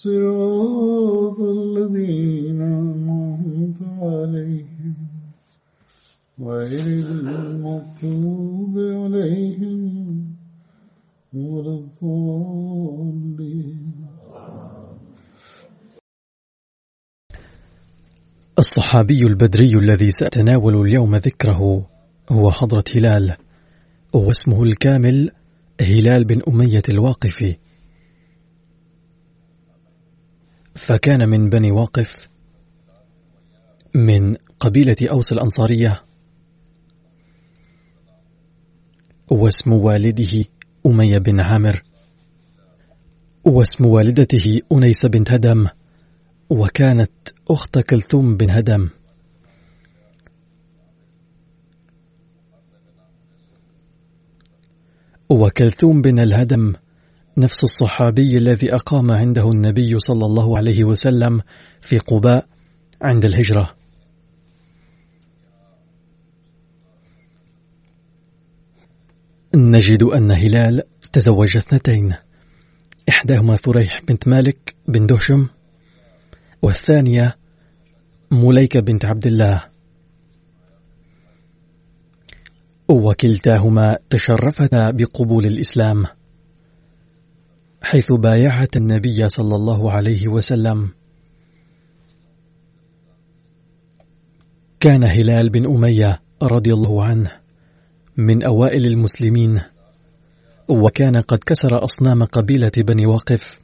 صراط الذين أنعمت عليهم غير المغضوب عليهم ولا الضالين. الصحابي البدري الذي سأتناول اليوم ذكره هو حضرة هلال واسمه الكامل هلال بن أمية الواقفي. فكان من بني واقف من قبيلة أوس الأنصارية واسم والده أمية بن عامر واسم والدته أنيس بنت هدم وكانت أخت كلثوم بن هدم. وكلثوم بن الهدم نفس الصحابي الذي أقام عنده النبي صلى الله عليه وسلم في قباء عند الهجرة. نجد أن هلال تزوج اثنتين إحداهما ثريح بنت مالك بن دهشم والثانية مليكة بنت عبد الله. وكلتاهما تشرفتا بقبول الإسلام. حيث بايعت النبي صلى الله عليه وسلم. كان هلال بن أمية رضي الله عنه من أوائل المسلمين وكان قد كسر أصنام قبيلة بني واقف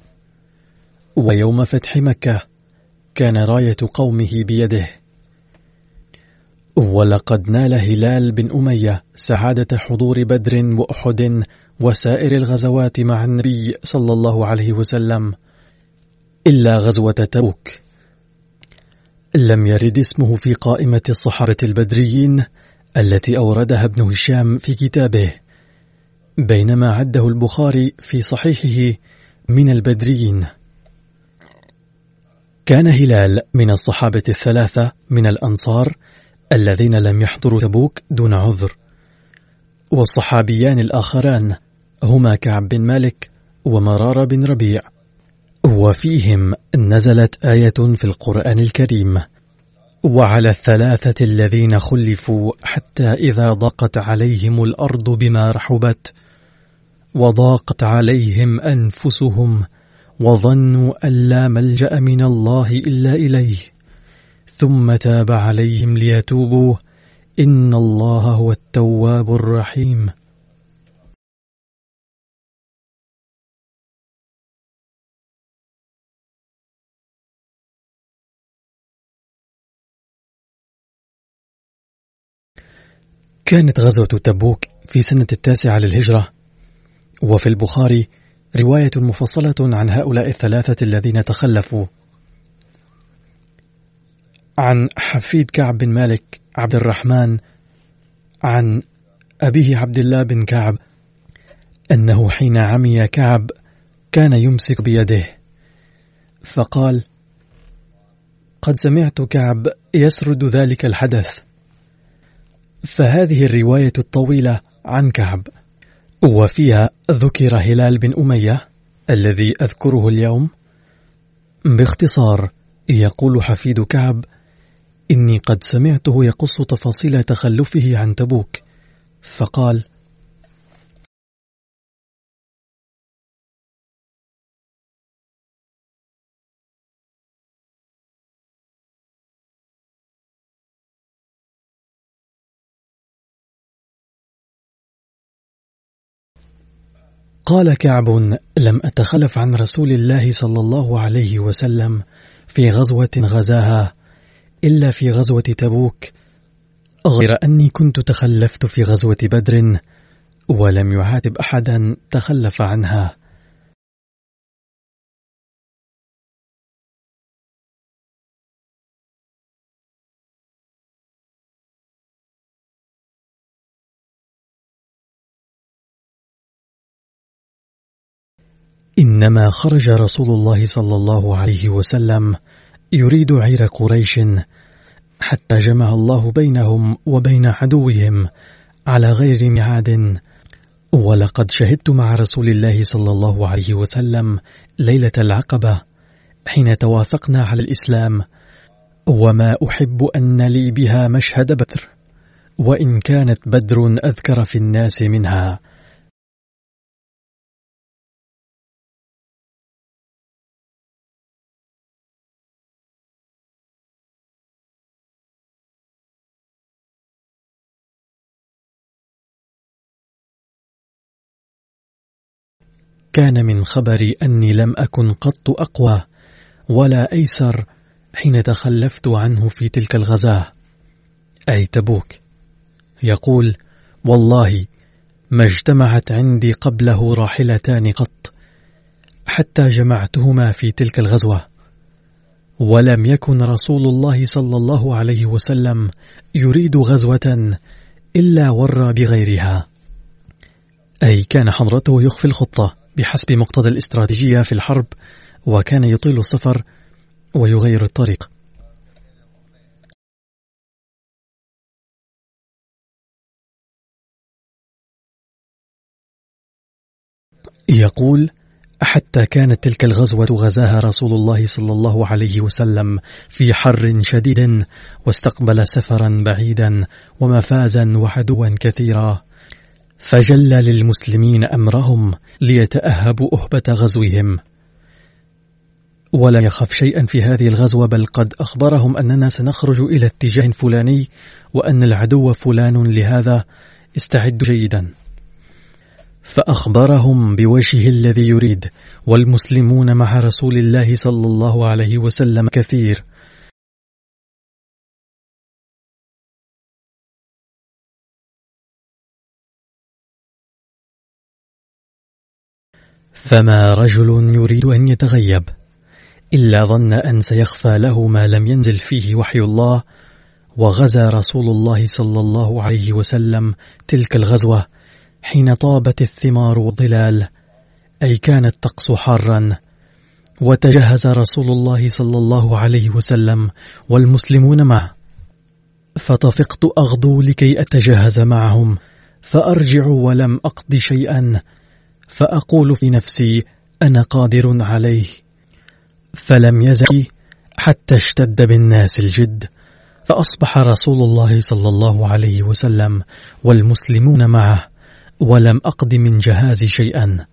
ويوم فتح مكة كان راية قومه بيده. ولقد نال هلال بن أمية سعادة حضور بدر وأحد وسائر الغزوات مع النبي صلى الله عليه وسلم إلا غزوة تبوك. لم يرد اسمه في قائمة الصحابة البدريين التي أوردها ابن هشام في كتابه بينما عده البخاري في صحيحه من البدريين. كان هلال من الصحابة الثلاثة من الأنصار الذين لم يحضروا تبوك دون عذر والصحابيان الآخران هما كعب بن مالك ومرار بن ربيع وفيهم نزلت آية في القرآن الكريم وعلى الثلاثة الذين خلفوا حتى إذا ضاقت عليهم الأرض بما رحبت وضاقت عليهم أنفسهم وظنوا أن لا ملجأ من الله إلا إليه ثم تاب عليهم ليتوبوا إن الله هو التواب الرحيم. كانت غزوة تبوك في سنة التاسعة للهجرة. وفي البخاري رواية مفصلة عن هؤلاء الثلاثة الذين تخلفوا. عن حفيد كعب بن مالك عبد الرحمن عن أبيه عبد الله بن كعب أنه حين عمي كعب كان يمسك بيده. فقال قد سمعت كعب يسرد ذلك الحدث. فهذه الرواية الطويلة عن كعب وفيها ذكر هلال بن أمية الذي أذكره اليوم. باختصار يقول حفيد كعب إني قد سمعته يقص تفاصيل تخلفه عن تبوك فقال قال كعب لم أتخلف عن رسول الله صلى الله عليه وسلم في غزوة غزاها إلا في غزوة تبوك. غير أني كنت تخلفت في غزوة بدر ولم يعاتب أحدا تخلف عنها. إنما خرج رسول الله صلى الله عليه وسلم يريد عير قريش حتى جمع الله بينهم وبين عدوهم على غير ميعاد. ولقد شهدت مع رسول الله صلى الله عليه وسلم ليلة العقبة حين توافقنا على الإسلام. وما أحب أن لي بها مشهد بدر وإن كانت بدر أذكر في الناس منها. كان من خبري أني لم أكن قط أقوى ولا أيسر حين تخلفت عنه في تلك الغزاة. أي تبوك. يقول والله ما اجتمعت عندي قبله راحلتان قط حتى جمعتهما في تلك الغزوة. ولم يكن رسول الله صلى الله عليه وسلم يريد غزوة إلا ورى بغيرها. أي كان حضرته يخفي الخطة. بحسب مقتضى الاستراتيجية في الحرب وكان يطيل السفر ويغير الطريق. يقول حتى كانت تلك الغزوة غزاها رسول الله صلى الله عليه وسلم في حر شديد واستقبل سفرا بعيدا ومفازا وعدوا كثيرا. فجل للمسلمين أمرهم ليتأهبوا أهبة غزوهم. ولا يخف شيئا في هذه الغزوة بل قد أخبرهم أننا سنخرج إلى اتجاه فلاني وأن العدو فلان لهذا استعدوا جيدا. فأخبرهم بوجهه الذي يريد والمسلمون مع رسول الله صلى الله عليه وسلم كثير. فما رجل يريد أن يتغيب إلا ظن أن سيخفى له ما لم ينزل فيه وحي الله وغزا رسول الله صلى الله عليه وسلم تلك الغزوة حين طابت الثمار والظلال أي كان الطقس حارا. وتجهز رسول الله صلى الله عليه وسلم والمسلمون معه. فطفقت أغدو لكي أتجهز معهم فأرجع ولم أقض شيئا. فأقول في نفسي أنا قادر عليه. فلم يزل حتى اشتد بالناس الجد. فأصبح رسول الله صلى الله عليه وسلم والمسلمون معه ولم أقض من جهازي شيئا.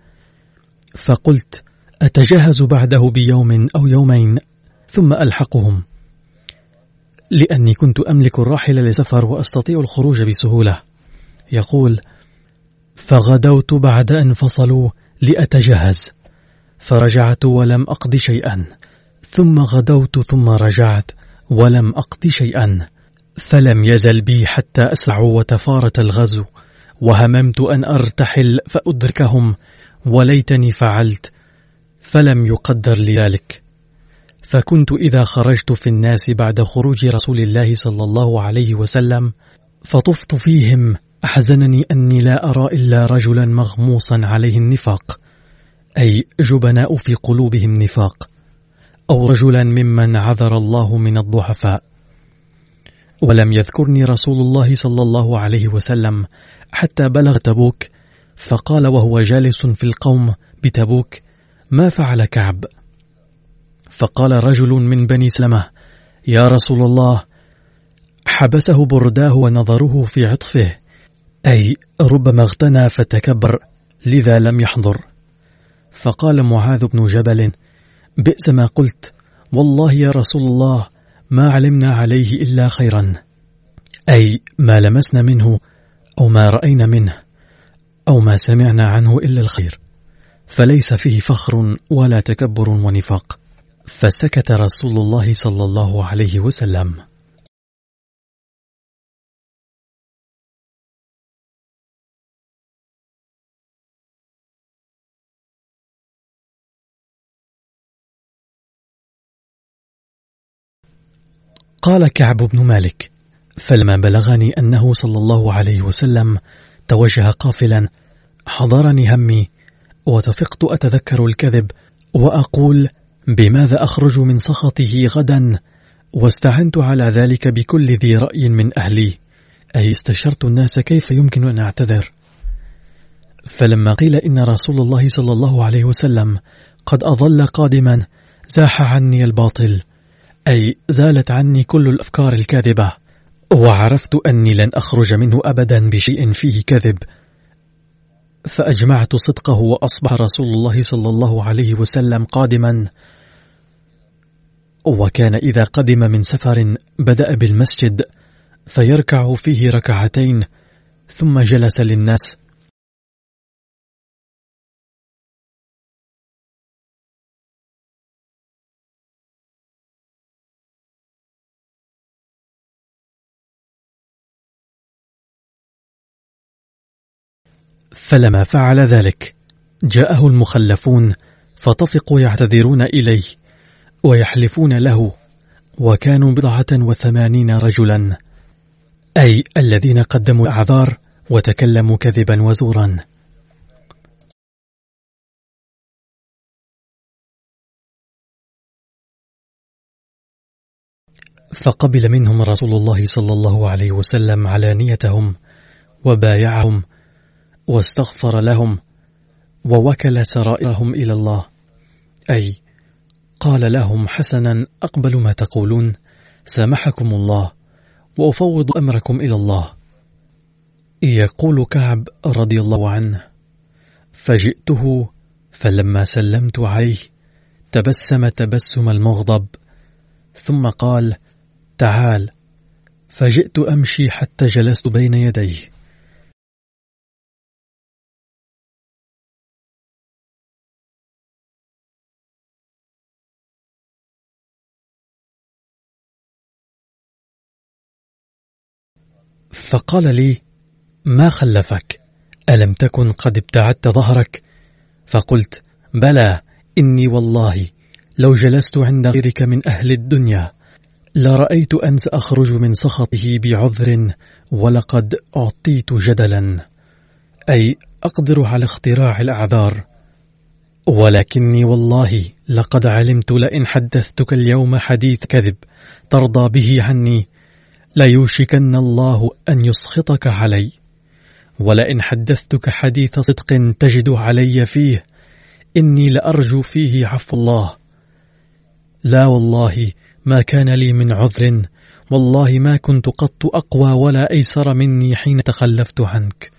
فقلت أتجهز بعده بيوم أو يومين؟ ثم ألحقهم. لأني كنت أملك الراحل لسفر وأستطيع الخروج بسهولة. يقول فغدوت بعد أن فصلوا لأتجهز. فرجعت ولم أقض شيئا. ثم غدوت ثم رجعت ولم أقض شيئا. فلم يزل بي حتى أسرعوا وتفارت الغزو. وهممت أن أرتحل فأدركهم. وليتني فعلت. فلم يقدر لي ذلك. فكنت إذا خرجت في الناس بعد خروج رسول الله صلى الله عليه وسلم فطفت فيهم. أحزنني أني لا أرى إلا رجلا مغموصا عليه النفاق أي جبناء في قلوبهم نفاق أو رجلا ممن عذر الله من الضعفاء. ولم يذكرني رسول الله صلى الله عليه وسلم حتى بلغ تبوك فقال وهو جالس في القوم بتبوك ما فعل كعب؟ فقال رجل من بني سلمة يا رسول الله حبسه برداه ونظره في عطفه أي ربما اغتنى فتكبر لذا لم يحضر. فقال معاذ بن جبل بئس ما قلت والله يا رسول الله ما علمنا عليه إلا خيرا. أي ما لمسنا منه أو ما رأينا منه أو ما سمعنا عنه إلا الخير. فليس فيه فخر ولا تكبر ونفاق. فسكت رسول الله صلى الله عليه وسلم. قال كعب بن مالك فلما بلغني أنه صلى الله عليه وسلم توجه قافلا حضرني همي وتفقت أتذكر الكذب وأقول بماذا أخرج من سخطه غدا؟ واستعنت على ذلك بكل ذي رأي من أهلي. أي استشرت الناس كيف يمكن أن أعتذر؟ فلما قيل إن رسول الله صلى الله عليه وسلم قد أظل قادما زاح عني الباطل. أي زالت عني كل الأفكار الكاذبة وعرفت أني لن أخرج منه أبدا بشيء فيه كذب. فأجمعت صدقه وأصبح رسول الله صلى الله عليه وسلم قادما. وكان إذا قدم من سفر بدأ بالمسجد فيركع فيه ركعتين ثم جلس للناس. فلما فعل ذلك جاءه المخلفون فطفقوا يعتذرون إليه ويحلفون له وكانوا بضعة وثمانين رجلا أي الذين قدموا أعذار وتكلموا كذبا وزورا. فقبل منهم رسول الله صلى الله عليه وسلم علانيتهم وبايعهم واستغفر لهم ووكل سرائرهم إلى الله. أي قال لهم حسنا أقبل ما تقولون سامحكم الله وأفوض أمركم إلى الله. يقول كعب رضي الله عنه فجئته فلما سلمت عليه تبسم تبسم المغضب ثم قال تعال فجئت أمشي حتى جلست بين يديه. فقال لي ما خلفك؟ ألم تكن قد ابتعدت ظهرك؟ فقلت بلى إني والله لو جلست عند غيرك من أهل الدنيا لرأيت أن سأخرج من سخطه بعذر ولقد أعطيت جدلا. أي أقدر على اختراع الأعذار. ولكني والله لقد علمت لئن حدثتك اليوم حديث كذب ترضى به عني ليوشكن الله أن يسخطك علي. ولئن حدثتك حديث صدق تجد علي فيه. إني لأرجو فيه عفو الله. لا والله ما كان لي من عذر. والله ما كنت قط أقوى ولا أيسر مني حين تخلفت عنك.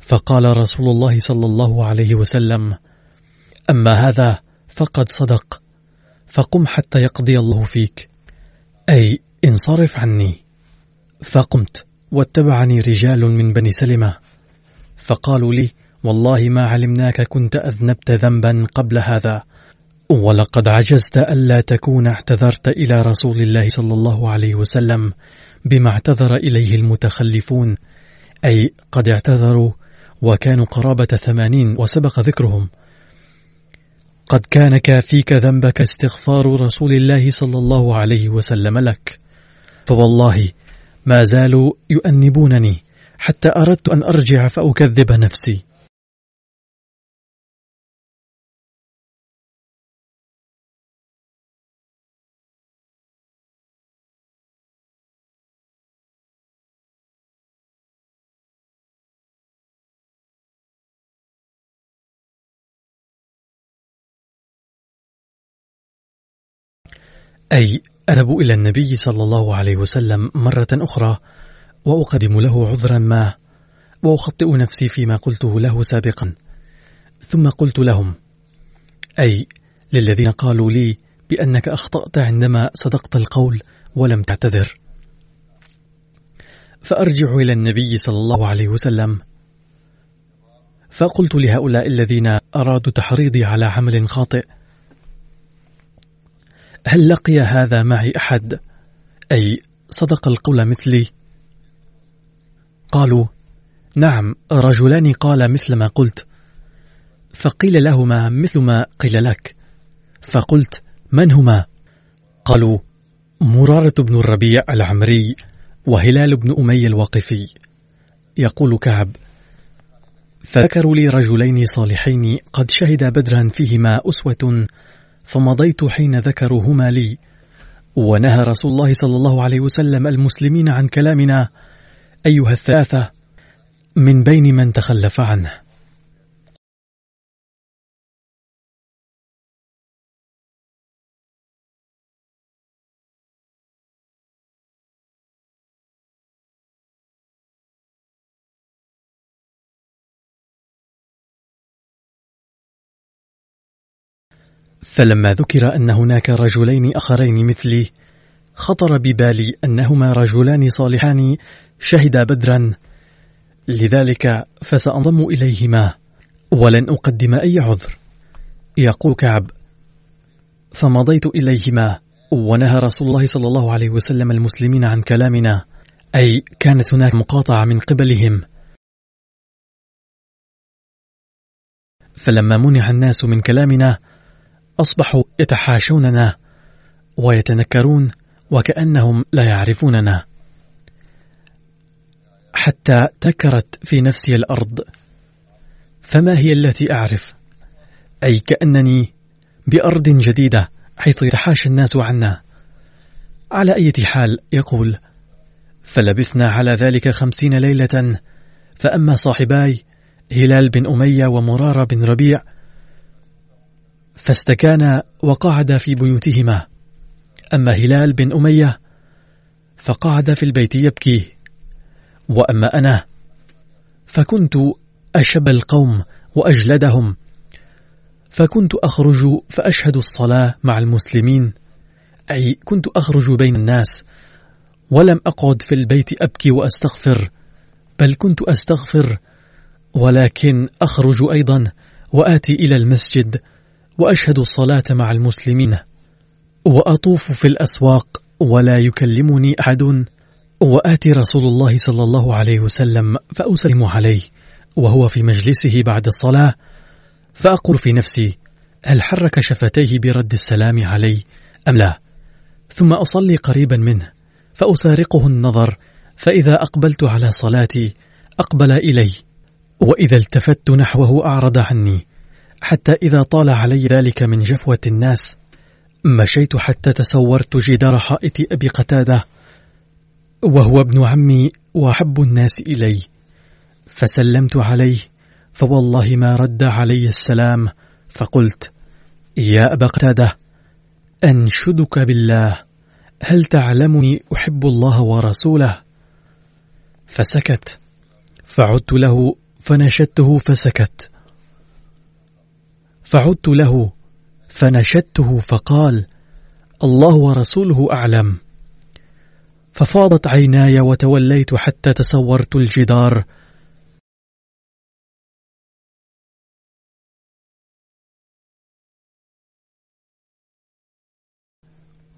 فقال رسول الله صلى الله عليه وسلم أما هذا فقد صدق فقم حتى يقضي الله فيك. أي انصرف عني. فقمت واتبعني رجال من بني سلمة. فقالوا لي والله ما علمناك كنت أذنبت ذنبا قبل هذا. ولقد عجزت ألا تكون اعتذرت إلى رسول الله صلى الله عليه وسلم بما اعتذر إليه المتخلفون. أي قد اعتذروا وكانوا قرابة ثمانين وسبق ذكرهم. قد كان كافيك ذنبك استغفار رسول الله صلى الله عليه وسلم لك. فوالله ما زالوا يؤنبونني حتى أردت أن أرجع فأكذب نفسي. أي أذهب إلى النبي صلى الله عليه وسلم مرة أخرى وأقدم له عذرا ما وأخطئ نفسي فيما قلته له سابقا. ثم قلت لهم أي للذين قالوا لي بأنك أخطأت عندما صدقت القول ولم تعتذر. فأرجع إلى النبي صلى الله عليه وسلم. فقلت لهؤلاء الذين أرادوا تحريضي على عمل خاطئ هل لقي هذا معي أحد؟ أي صدق القول مثلي. قالوا نعم رجلان قال مثل ما قلت. فقيل لهما مثل ما قيل لك. فقلت من هما؟ قالوا مرارة بن الربيع العمري وهلال بن أمية الواقفي. يقول كعب فذكروا لي رجلين صالحين قد شهدا بدرا فيهما أسوة فمضيت حين ذكروهما لي. ونهى رسول الله صلى الله عليه وسلم المسلمين عن كلامنا. أيها الثلاثة من بين من تخلف عنه. فلما ذكر أن هناك رجلين آخرين مثلي خطر ببالي أنهما رجلان صالحان شهدا بدرا. لذلك فسأنضم إليهما. ولن أقدم أي عذر. يقول كعب فمضيت إليهما ونهى رسول الله صلى الله عليه وسلم المسلمين عن كلامنا. أي كانت هناك مقاطعة من قبلهم. فلما منع الناس من كلامنا أصبحوا يتحاشوننا ويتنكرون وكأنهم لا يعرفوننا. حتى تكرت في نفسي الأرض فما هي التي أعرف؟ أي كأنني بأرض جديدة حيث يتحاشى الناس عنا. على أي حال يقول فلبثنا على ذلك خمسين ليلة فأما صاحباي هلال بن أمية ومرارة بن ربيع فاستكانا وقعدا في بيوتهما. أما هلال بن أمية فقعد في البيت يبكي. وأما أنا فكنت أشب القوم وأجلدهم. فكنت أخرج فأشهد الصلاة مع المسلمين. أي كنت أخرج بين الناس. ولم أقعد في البيت أبكي وأستغفر بل كنت أستغفر. ولكن أخرج أيضا وآتي إلى المسجد. وأشهد الصلاة مع المسلمين. وأطوف في الأسواق ولا يكلمني أحد. وآتي رسول الله صلى الله عليه وسلم فأسلم عليه وهو في مجلسه بعد الصلاة. فأقول في نفسي هل حرك شفتيه برد السلام علي أم لا؟ ثم أصلي قريبا منه فأسارقه النظر فإذا أقبلت على صلاتي أقبل إلي. وإذا التفت نحوه أعرض عني. حتى إذا طال علي ذلك من جفوة الناس مشيت حتى تسورت جدار حائط أبي قتادة وهو ابن عمي وأحب الناس إلي. فسلمت عليه فوالله ما رد علي السلام فقلت يا أبا قتادة أنشدك بالله هل تعلمني أحب الله ورسوله؟ فسكت فعدت له فنشدته فسكت. فعدت له فنشدته فقال الله ورسوله أعلم. ففاضت عيناي وتوليت حتى تسورت الجدار.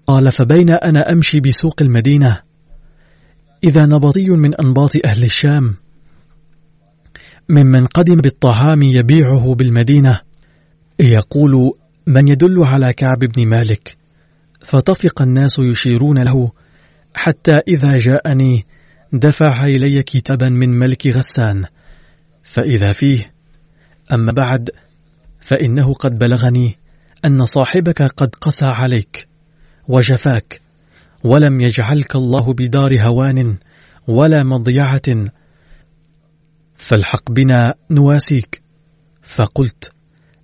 قال فبين أنا أمشي بسوق المدينة. إذا نبطي من أنباط أهل الشام. ممن قدم بالطعام يبيعه بالمدينة. يقول من يدل على كعب بن مالك فطفق الناس يشيرون له حتى إذا جاءني دفع إلي كتابا من ملك غسان فإذا فيه أما بعد فإنه قد بلغني أن صاحبك قد قسى عليك وجفاك ولم يجعلك الله بدار هوان ولا مضيعة فالحق بنا نواسيك فقلت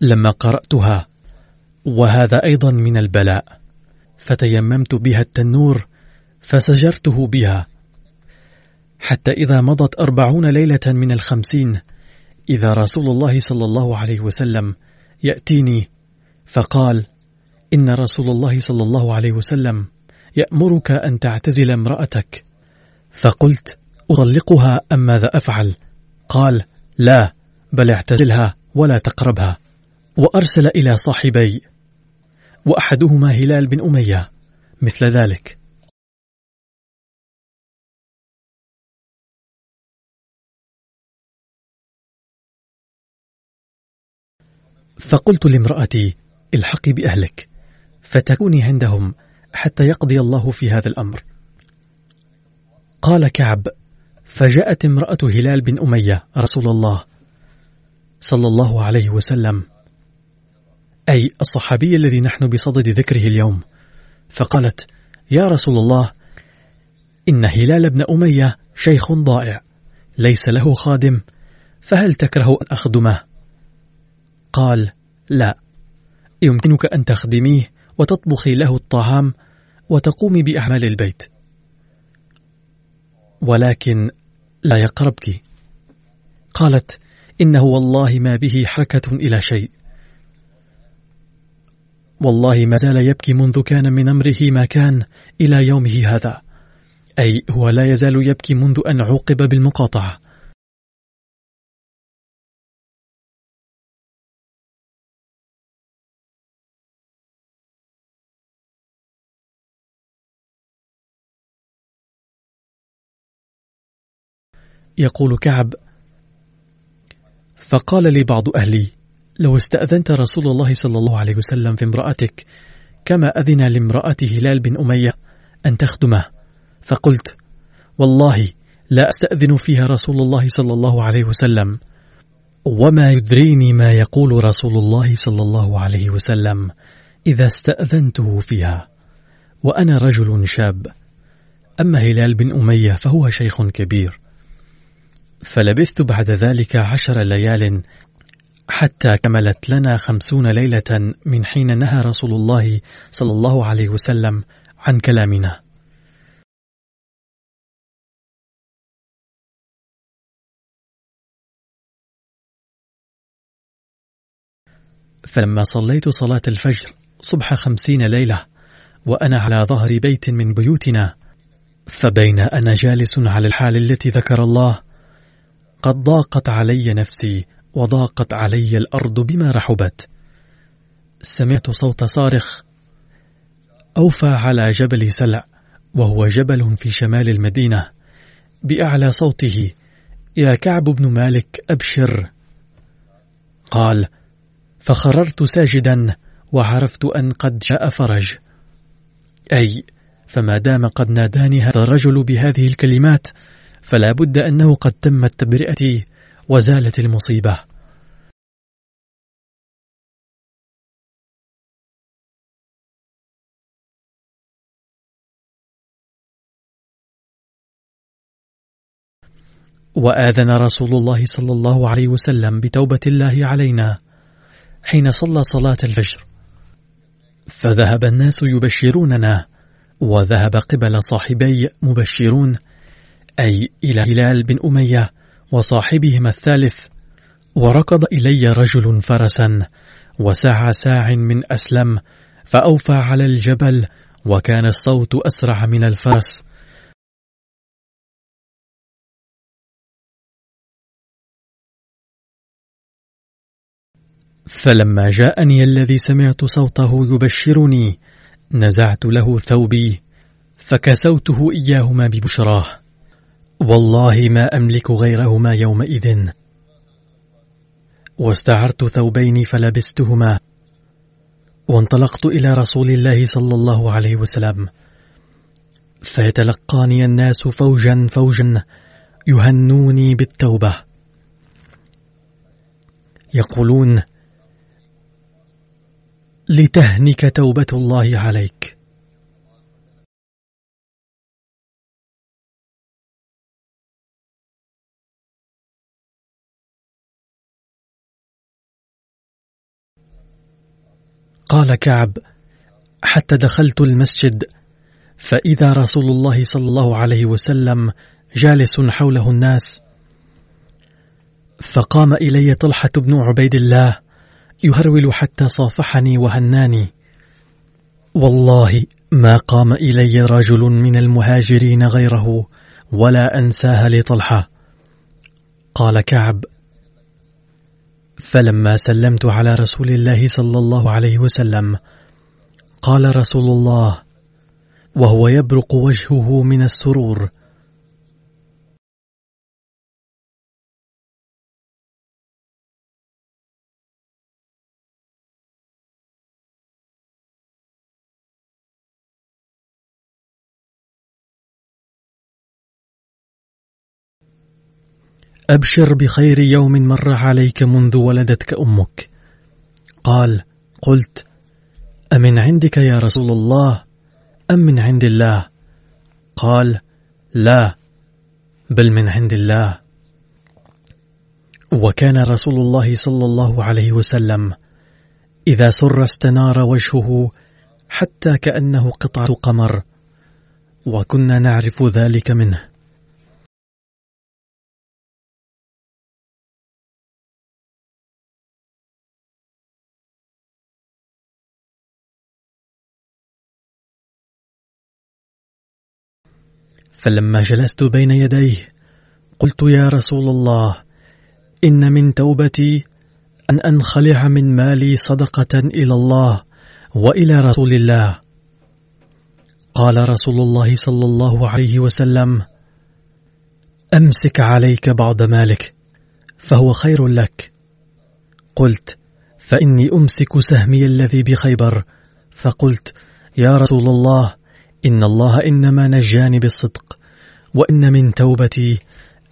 لما قرأتها. وهذا أيضا من البلاء. فتيممت بها التنور فسجرته بها. حتى إذا مضت أربعون ليلة من الخمسين إذا رسول الله صلى الله عليه وسلم يأتيني فقال إن رسول الله صلى الله عليه وسلم يأمرك أن تعتزل امرأتك. فقلت أطلقها أم ماذا أفعل؟ قال لا بل اعتزلها ولا تقربها. وأرسل إلى صاحبي وأحدهما هلال بن أمية مثل ذلك. فقلت لامرأتي الحقي بأهلك فتكوني عندهم حتى يقضي الله في هذا الأمر. قال كعب فجاءت امرأة هلال بن أمية رسول الله صلى الله عليه وسلم أي الصحابي الذي نحن بصدد ذكره اليوم. فقالت يا رسول الله إن هلال بن أمية شيخ ضائع ليس له خادم فهل تكره أن أخدمه؟ قال لا يمكنك أن تخدميه وتطبخي له الطعام وتقومي بأعمال البيت. ولكن لا يقربك. قالت إنه والله ما به حركة إلى شيء. والله ما زال يبكي منذ كان من أمره ما كان إلى يومه هذا. أي هو لا يزال يبكي منذ أن عوقب بالمقاطعة. يقول كعب فقال لي بعض أهلي لو استأذنت رسول الله صلى الله عليه وسلم في امرأتك كما أذن لامرأة هلال بن أمية أن تخدمه. فقلت والله لا أستأذن فيها رسول الله صلى الله عليه وسلم. وما يدريني ما يقول رسول الله صلى الله عليه وسلم إذا استأذنته فيها. وأنا رجل شاب. أما هلال بن أمية فهو شيخ كبير. فلبثت بعد ذلك عشر ليال حتى كملت لنا خمسون ليلة من حين نهى رسول الله صلى الله عليه وسلم عن كلامنا. فلما صليت صلاة الفجر صبح خمسين ليلة وأنا على ظهر بيت من بيوتنا فبين أنا جالس على الحال التي ذكر الله قد ضاقت علي نفسي وضاقت علي الأرض بما رحبت. سمعت صوت صارخ. أوفى على جبل سلع وهو جبل في شمال المدينة. بأعلى صوته يا كعب بن مالك أبشر. قال فخررت ساجدا وعرفت أن قد جاء فرج. أي فما دام قد ناداني هذا الرجل بهذه الكلمات فلا بد أنه قد تمت تبرئتي وزالت المصيبة. وآذن رسول الله صلى الله عليه وسلم بتوبة الله علينا حين صلى صلاة الفجر. فذهب الناس يبشروننا وذهب قبل صاحبي مبشرون أي إلى هلال بن أمية وصاحبهما الثالث. وركض إلي رجل فرسا وسعى ساع من أسلم فأوفى على الجبل وكان الصوت أسرع من الفرس. فلما جاءني الذي سمعت صوته يبشرني نزعت له ثوبي فكسوته إياهما ببشراه. والله ما أملك غيرهما يومئذ. واستعرت ثوبين فلبستهما. وانطلقت إلى رسول الله صلى الله عليه وسلم. فيتلقاني الناس فوجا فوجا يهنوني بالتوبة. يقولون لتهنك توبة الله عليك. قال كعب حتى دخلت المسجد فإذا رسول الله صلى الله عليه وسلم جالس حوله الناس فقام إلي طلحة بن عبيد الله يهرول حتى صافحني وهناني. والله ما قام إلي رجل من المهاجرين غيره ولا أنساها لطلحة. قال كعب فلما سلمت على رسول الله صلى الله عليه وسلم قال رسول الله وهو يبرق وجهه من السرور أبشر بخير يوم مر عليك منذ ولدتك أمك. قال قلت أمن عندك يا رسول الله؟ أم من عند الله؟ قال لا بل من عند الله. وكان رسول الله صلى الله عليه وسلم إذا سر استنار وجهه حتى كأنه قطعة قمر وكنا نعرف ذلك منه. فلما جلست بين يديه قلت يا رسول الله إن من توبتي أن أنخلع من مالي صدقة إلى الله وإلى رسول الله. قال رسول الله صلى الله عليه وسلم أمسك عليك بعض مالك فهو خير لك. قلت فإني أمسك سهمي الذي بخيبر. فقلت يا رسول الله إن الله إنما نجاني بالصدق. وإن من توبتي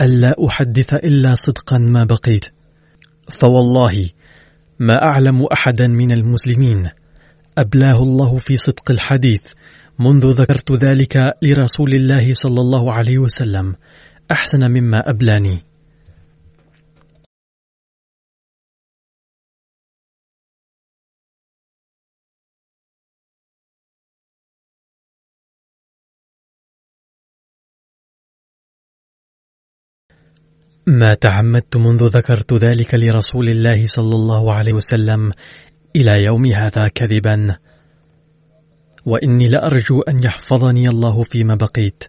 ألا أحدث إلا صدقا ما بقيت. فوالله ما أعلم أحدا من المسلمين. أبلاه الله في صدق الحديث منذ ذكرت ذلك لرسول الله صلى الله عليه وسلم. أحسن مما أبلاني. ما تعمدت منذ ذكرت ذلك لرسول الله صلى الله عليه وسلم إلى يوم هذا كذبا. وإني لأرجو أن يحفظني الله فيما بقيت.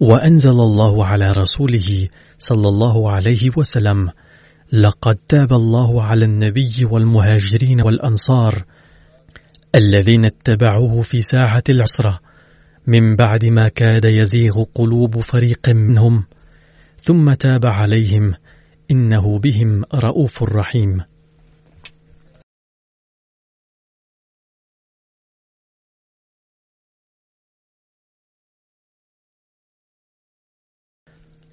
وأنزل الله على رسوله صلى الله عليه وسلم لقد تاب الله على النبي والمهاجرين والأنصار الذين اتبعوه في ساعة العسرة من بعد ما كاد يزيغ قلوب فريق منهم. ثم تاب عليهم. إنه بهم رؤوف رحيم.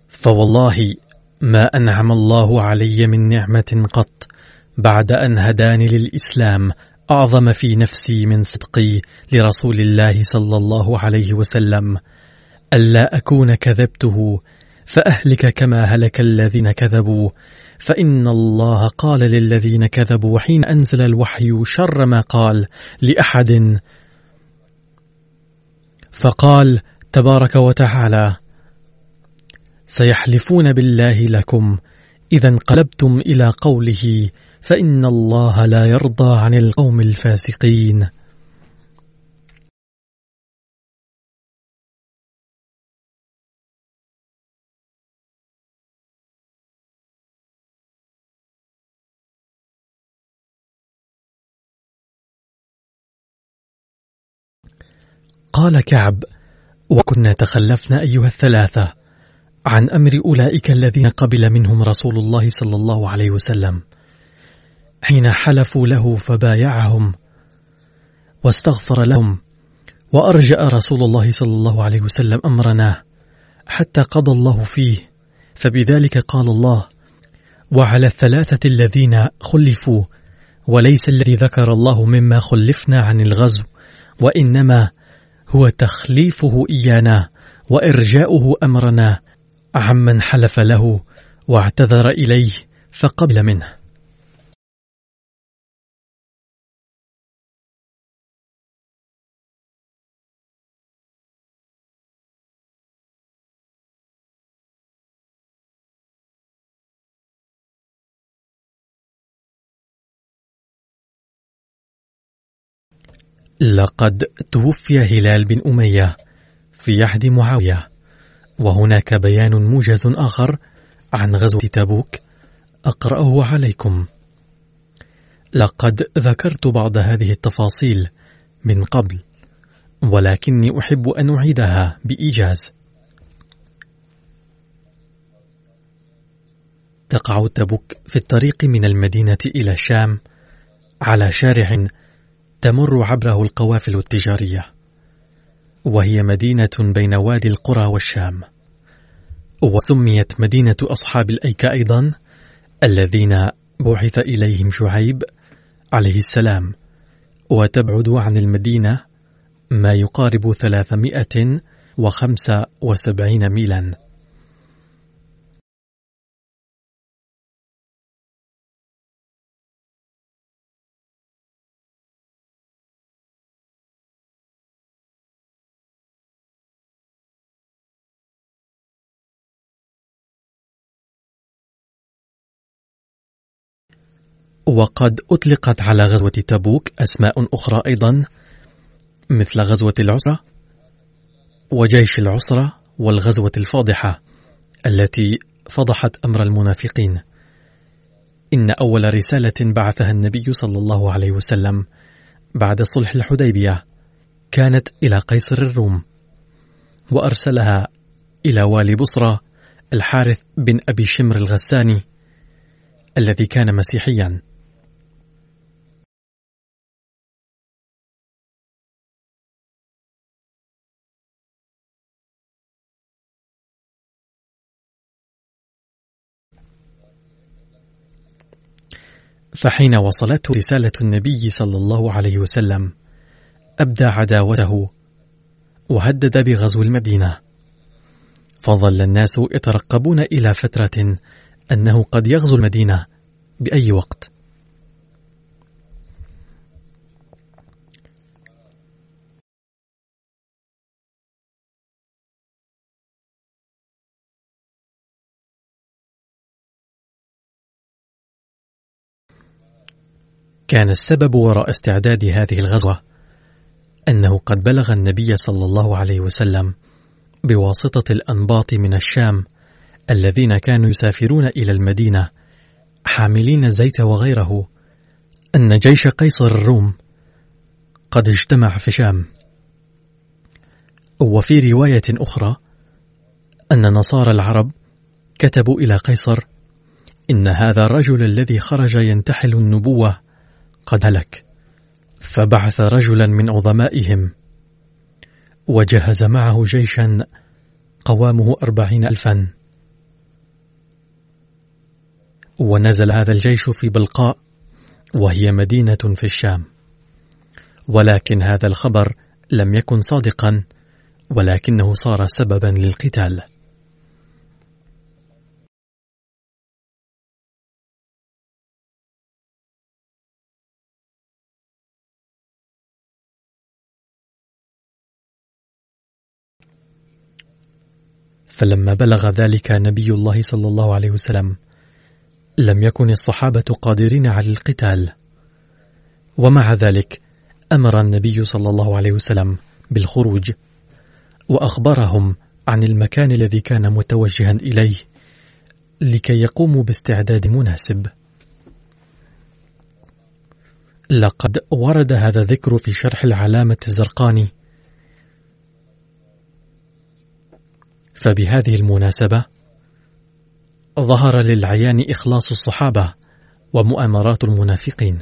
فوالله ما أنعم الله علي من نعمة قط بعد أن هداني للإسلام أعظم في نفسي من صدقي لرسول الله صلى الله عليه وسلم. ألا أكون كذبته فأهلك كما هلك الذين كذبوا. فإن الله قال للذين كذبوا حين أنزل الوحي شر ما قال لأحد. فقال تبارك وتعالى سيحلفون بالله لكم إذا انقلبتم إلى قوله فإن الله لا يرضى عن القوم الفاسقين. قال كعب وكنا تخلفنا أيها الثلاثة عن أمر أولئك الذين قبل منهم رسول الله صلى الله عليه وسلم حين حلفوا له فبايعهم واستغفر لهم وأرجأ رسول الله صلى الله عليه وسلم أمرنا حتى قضى الله فيه فبذلك قال الله وعلى الثلاثة الذين خلفوا وليس الذي ذكر الله مما خلفنا عن الغزو وإنما هو تخليفه إيانا وإرجاؤه أمرنا. عمن حلف له واعتذر إليه فقبل منه. لقد توفي هلال بن أمية في عهد معاوية وهناك بيان موجز آخر عن غزوة تبوك أقرأه عليكم. لقد ذكرت بعض هذه التفاصيل من قبل ولكني أحب أن أعيدها بإيجاز. تقع تبوك في الطريق من المدينة إلى الشام على شارع تمر عبره القوافل التجارية وهي مدينة بين وادي القرى والشام وسميت مدينة أصحاب الأيكة أيضا الذين بعث إليهم شعيب عليه السلام وتبعد عن المدينة ما يقارب ثلاثمائة وخمسة وسبعين ميلا. وقد أطلقت على غزوة تبوك أسماء أخرى أيضا مثل غزوة العسرة وجيش العسرة والغزوة الفاضحة التي فضحت أمر المنافقين. إن أول رسالة بعثها النبي صلى الله عليه وسلم بعد صلح الحديبية كانت إلى قيصر الروم وأرسلها إلى والي بصرى الحارث بن أبي شمر الغساني الذي كان مسيحيا. فحين وصلته رسالة النبي صلى الله عليه وسلم أبدى عداوته وهدد بغزو المدينة. فظل الناس يترقبون إلى فترة أنه قد يغزو المدينة بأي وقت. كان السبب وراء استعداد هذه الغزوة أنه قد بلغ النبي صلى الله عليه وسلم بواسطة الأنباط من الشام الذين كانوا يسافرون إلى المدينة حاملين الزيت وغيره أن جيش قيصر الروم قد اجتمع في شام وفي رواية أخرى أن نصارى العرب كتبوا إلى قيصر إن هذا الرجل الذي خرج ينتحل النبوة قد هلك. فبعث رجلا من عظمائهم وجهز معه جيشا قوامه أربعين ألفا. ونزل هذا الجيش في بلقاء وهي مدينة في الشام. ولكن هذا الخبر لم يكن صادقا ولكنه صار سببا للقتال. فلما بلغ ذلك نبي الله صلى الله عليه وسلم لم يكن الصحابة قادرين على القتال. ومع ذلك أمر النبي صلى الله عليه وسلم بالخروج وأخبرهم عن المكان الذي كان متوجها إليه لكي يقوموا باستعداد مناسب. لقد ورد هذا الذكر في شرح العلامة الزرقاني فبهذه المناسبة ظهر للعيان إخلاص الصحابة ومؤامرات المنافقين.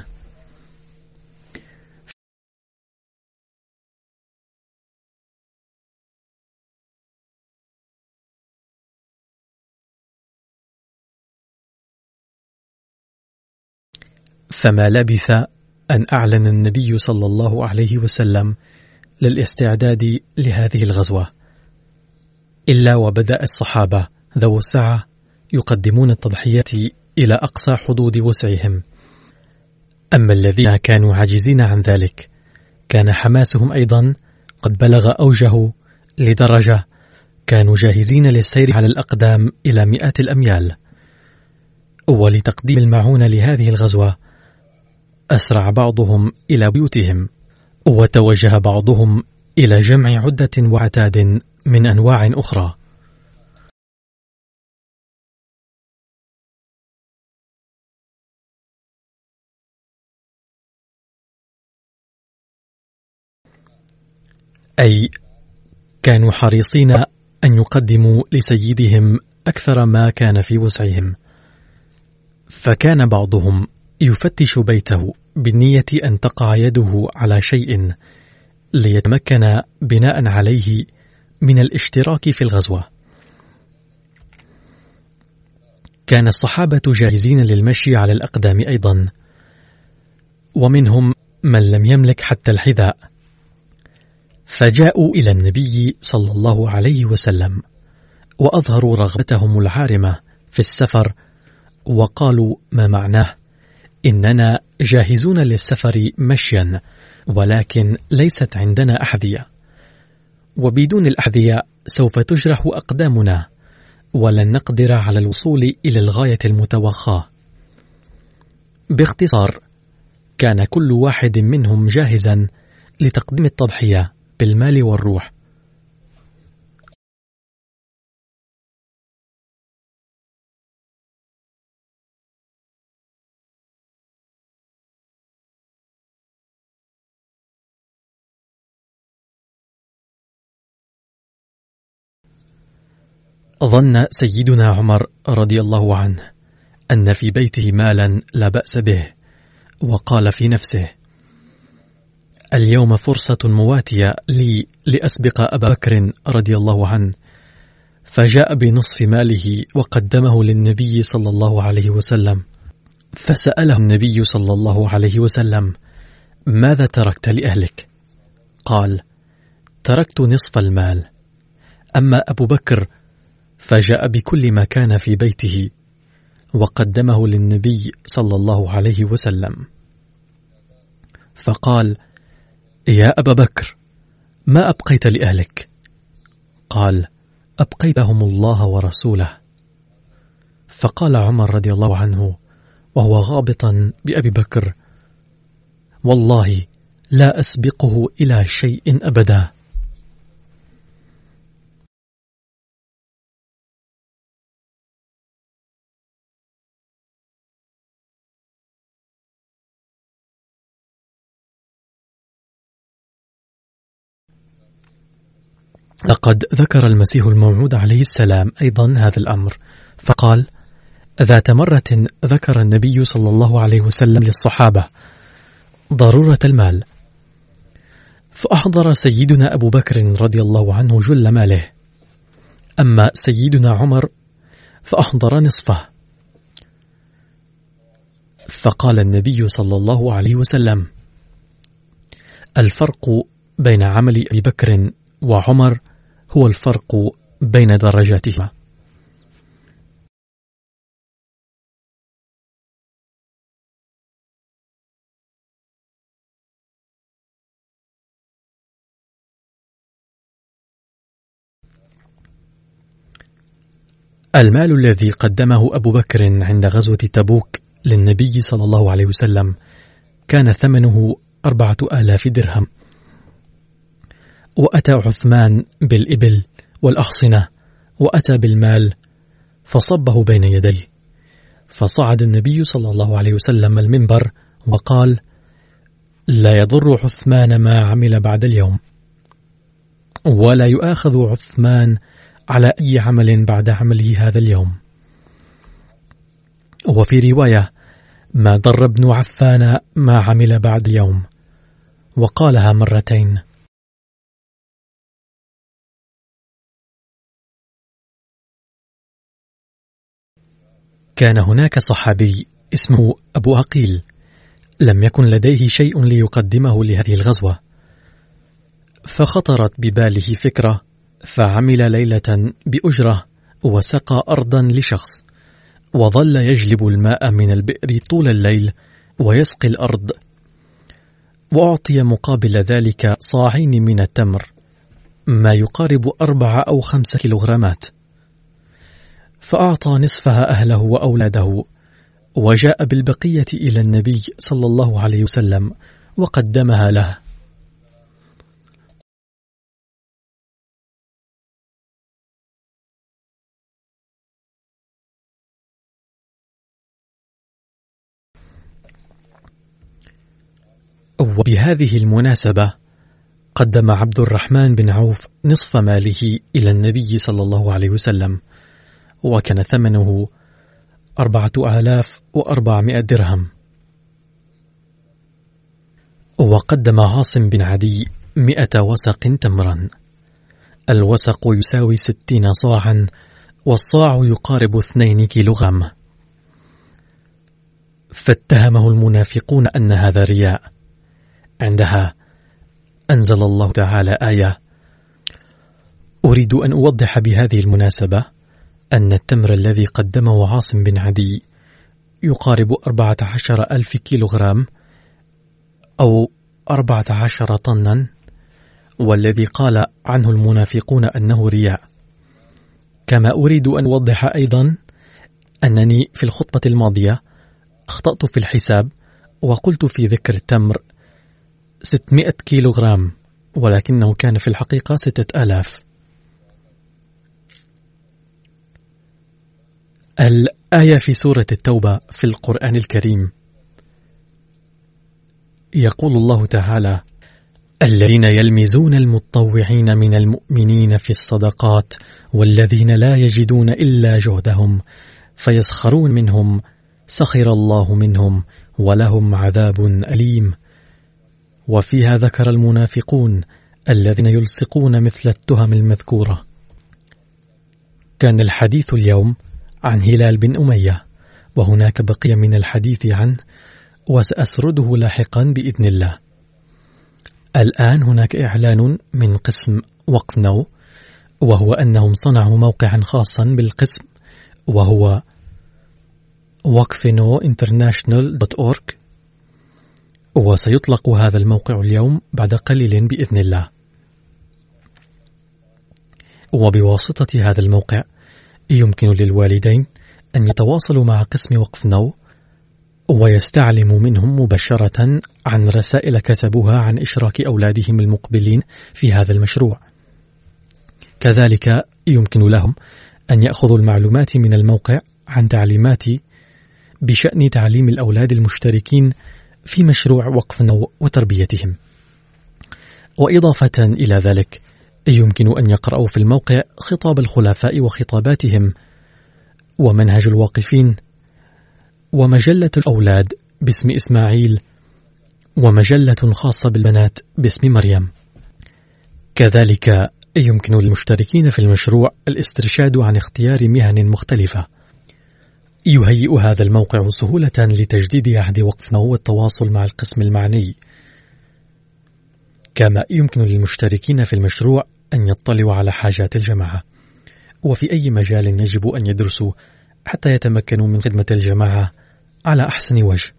فما لبث أن أعلن النبي صلى الله عليه وسلم للاستعداد لهذه الغزوة. إلا وبدأ الصحابة ذو السعة يقدمون التضحيات إلى أقصى حدود وسعهم. أما الذين كانوا عاجزين عن ذلك كان حماسهم أيضا قد بلغ أوجه لدرجة كانوا جاهزين للسير على الأقدام إلى مئات الأميال. ولتقديم المعونة لهذه الغزوة أسرع بعضهم إلى بيوتهم وتوجه بعضهم إلى جمع عدة وعتاد من أنواع أخرى. أي كانوا حريصين أن يقدموا لسيدهم أكثر ما كان في وسعهم. فكان بعضهم يفتش بيته بالنية أن تقع يده على شيء ليتمكن بناء عليه من الاشتراك في الغزوة. كان الصحابة جاهزين للمشي على الأقدام أيضا ومنهم من لم يملك حتى الحذاء. فجاءوا إلى النبي صلى الله عليه وسلم وأظهروا رغبتهم العارمة في السفر وقالوا ما معناه؟ إننا جاهزون للسفر مشيا ولكن ليست عندنا أحذية. وبدون الأحذية سوف تجرح أقدامنا ولن نقدر على الوصول إلى الغاية المتوخاة. باختصار كان كل واحد منهم جاهزا لتقديم التضحية بالمال والروح. ظن سيدنا عمر رضي الله عنه أن في بيته مالا لا بأس به وقال في نفسه اليوم فرصة مواتية لي لأسبق أبا بكر رضي الله عنه فجاء بنصف ماله وقدمه للنبي صلى الله عليه وسلم فسأله النبي صلى الله عليه وسلم ماذا تركت لأهلك؟ قال تركت نصف المال أما أبو بكر فجاء بكل ما كان في بيته وقدمه للنبي صلى الله عليه وسلم. فقال يا أبا بكر ما أبقيت لأهلك؟ قال أبقيتهم الله ورسوله. فقال عمر رضي الله عنه وهو غابطا بأبي بكر والله لا أسبقه إلى شيء أبدا. لقد ذكر المسيح الموعود عليه السلام أيضا هذا الأمر فقال ذات مرة ذكر النبي صلى الله عليه وسلم للصحابة ضرورة المال فأحضر سيدنا أبو بكر رضي الله عنه جل ماله أما سيدنا عمر فأحضر نصفه. فقال النبي صلى الله عليه وسلم الفرق بين عمل أبي بكر وعمر هو الفرق بين درجاتهما. المال الذي قدمه أبو بكر عند غزوة تبوك للنبي صلى الله عليه وسلم كان ثمنه أربعة آلاف درهم. وأتى عثمان بالإبل والأحصنة وأتى بالمال فصبه بين يديه. فصعد النبي صلى الله عليه وسلم المنبر وقال لا يضر عثمان ما عمل بعد اليوم ولا يؤاخذ عثمان على أي عمل بعد عمله هذا اليوم. وفي رواية ما ضر ابن عفان ما عمل بعد اليوم. وقالها مرتين كان هناك صحابي اسمه أبو عقيل. لم يكن لديه شيء ليقدمه لهذه الغزوة. فخطرت بباله فكرة فعمل ليلة بأجرة وسقى أرضا لشخص وظل يجلب الماء من البئر طول الليل ويسقي الأرض. وأعطي مقابل ذلك صاعين من التمر ما يقارب أربع أو خمس كيلوغرامات. فأعطى نصفها أهله وأولاده وجاء بالبقية إلى النبي صلى الله عليه وسلم وقدمها له. وبهذه المناسبة قدم عبد الرحمن بن عوف نصف ماله إلى النبي صلى الله عليه وسلم. وكان ثمنه أربعة آلاف وأربعمائة درهم. وقدم عاصم بن عدي مئة وسق تمرا. الوسق يساوي ستين صاعا والصاع يقارب اثنين كيلوغرام فاتهمه المنافقون أن هذا رياء. عندها أنزل الله تعالى آية أريد أن أوضح بهذه المناسبة أن التمر الذي قدمه عاصم بن عدي يقارب أربعة عشر ألف كيلوغرام أو أربعة عشر طنا والذي قال عنه المنافقون أنه رياء. كما أريد أن أوضح أيضا أنني في الخطبة الماضية أخطأت في الحساب وقلت في ذكر التمر 600 كيلوغرام ولكنه كان في الحقيقة 6000 الآية في سورة التوبة في القرآن الكريم. يقول الله تعالى الذين يلمزون المطوعين من المؤمنين في الصدقات والذين لا يجدون إلا جهدهم فيسخرون منهم سخر الله منهم ولهم عذاب أليم. وفيها ذكر المنافقون الذين يلصقون مثل التهم المذكورة. كان الحديث اليوم عن هلال بن أمية وهناك بقية من الحديث عنه وسأسرده لاحقا بإذن الله. الآن هناك إعلان من قسم وقف نو وهو أنهم صنعوا موقعا خاصا بالقسم وهو وقفنو international.org وسيطلق هذا الموقع اليوم بعد قليل بإذن الله. وبواسطة هذا الموقع يمكن للوالدين أن يتواصلوا مع قسم وقف نو ويستعلموا منهم مباشرة عن رسائل كتبوها عن إشراك أولادهم المقبلين في هذا المشروع. كذلك يمكن لهم أن يأخذوا المعلومات من الموقع عن تعليمات بشأن تعليم الأولاد المشتركين في مشروع وقف نو وتربيتهم. وإضافة إلى ذلك يمكن أن يقرأوا في الموقع خطاب الخلفاء وخطاباتهم. ومنهج الواقفين. ومجلة الأولاد باسم إسماعيل. ومجلة خاصة بالبنات باسم مريم. كذلك يمكن للمشتركين في المشروع الاسترشاد عن اختيار مهن مختلفة. يهيئ هذا الموقع سهولة لتجديد عهد وقف والتواصل مع القسم المعني. كما يمكن للمشتركين في المشروع أن يطلعوا على حاجات الجماعة. وفي أي مجال يجب أن يدرسوا حتى يتمكنوا من خدمة الجماعة على أحسن وجه.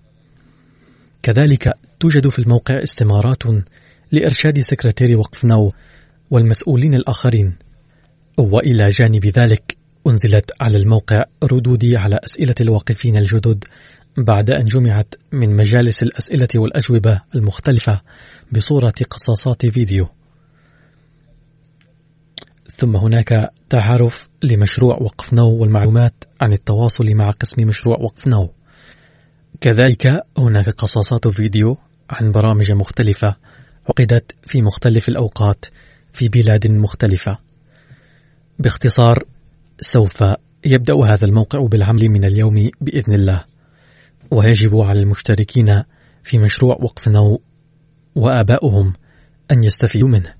كذلك توجد في الموقع استمارات لإرشاد سكرتير وقف نو والمسؤولين الآخرين. وإلى جانب ذلك أنزلت على الموقع ردودي على أسئلة الواقفين الجدد بعد أن جمعت من مجالس الأسئلة والأجوبة المختلفة بصورة قصاصات فيديو. ثم هناك تعارف لمشروع وقف نو والمعلومات عن التواصل مع قسم مشروع وقف نو. كذلك هناك قصاصات فيديو عن برامج مختلفة عقدت في مختلف الأوقات في بلاد مختلفة. باختصار سوف يبدأ هذا الموقع بالعمل من اليوم بإذن الله. ويجب على المشتركين في مشروع وقف نو وآباؤهم أن يستفيدوا منه.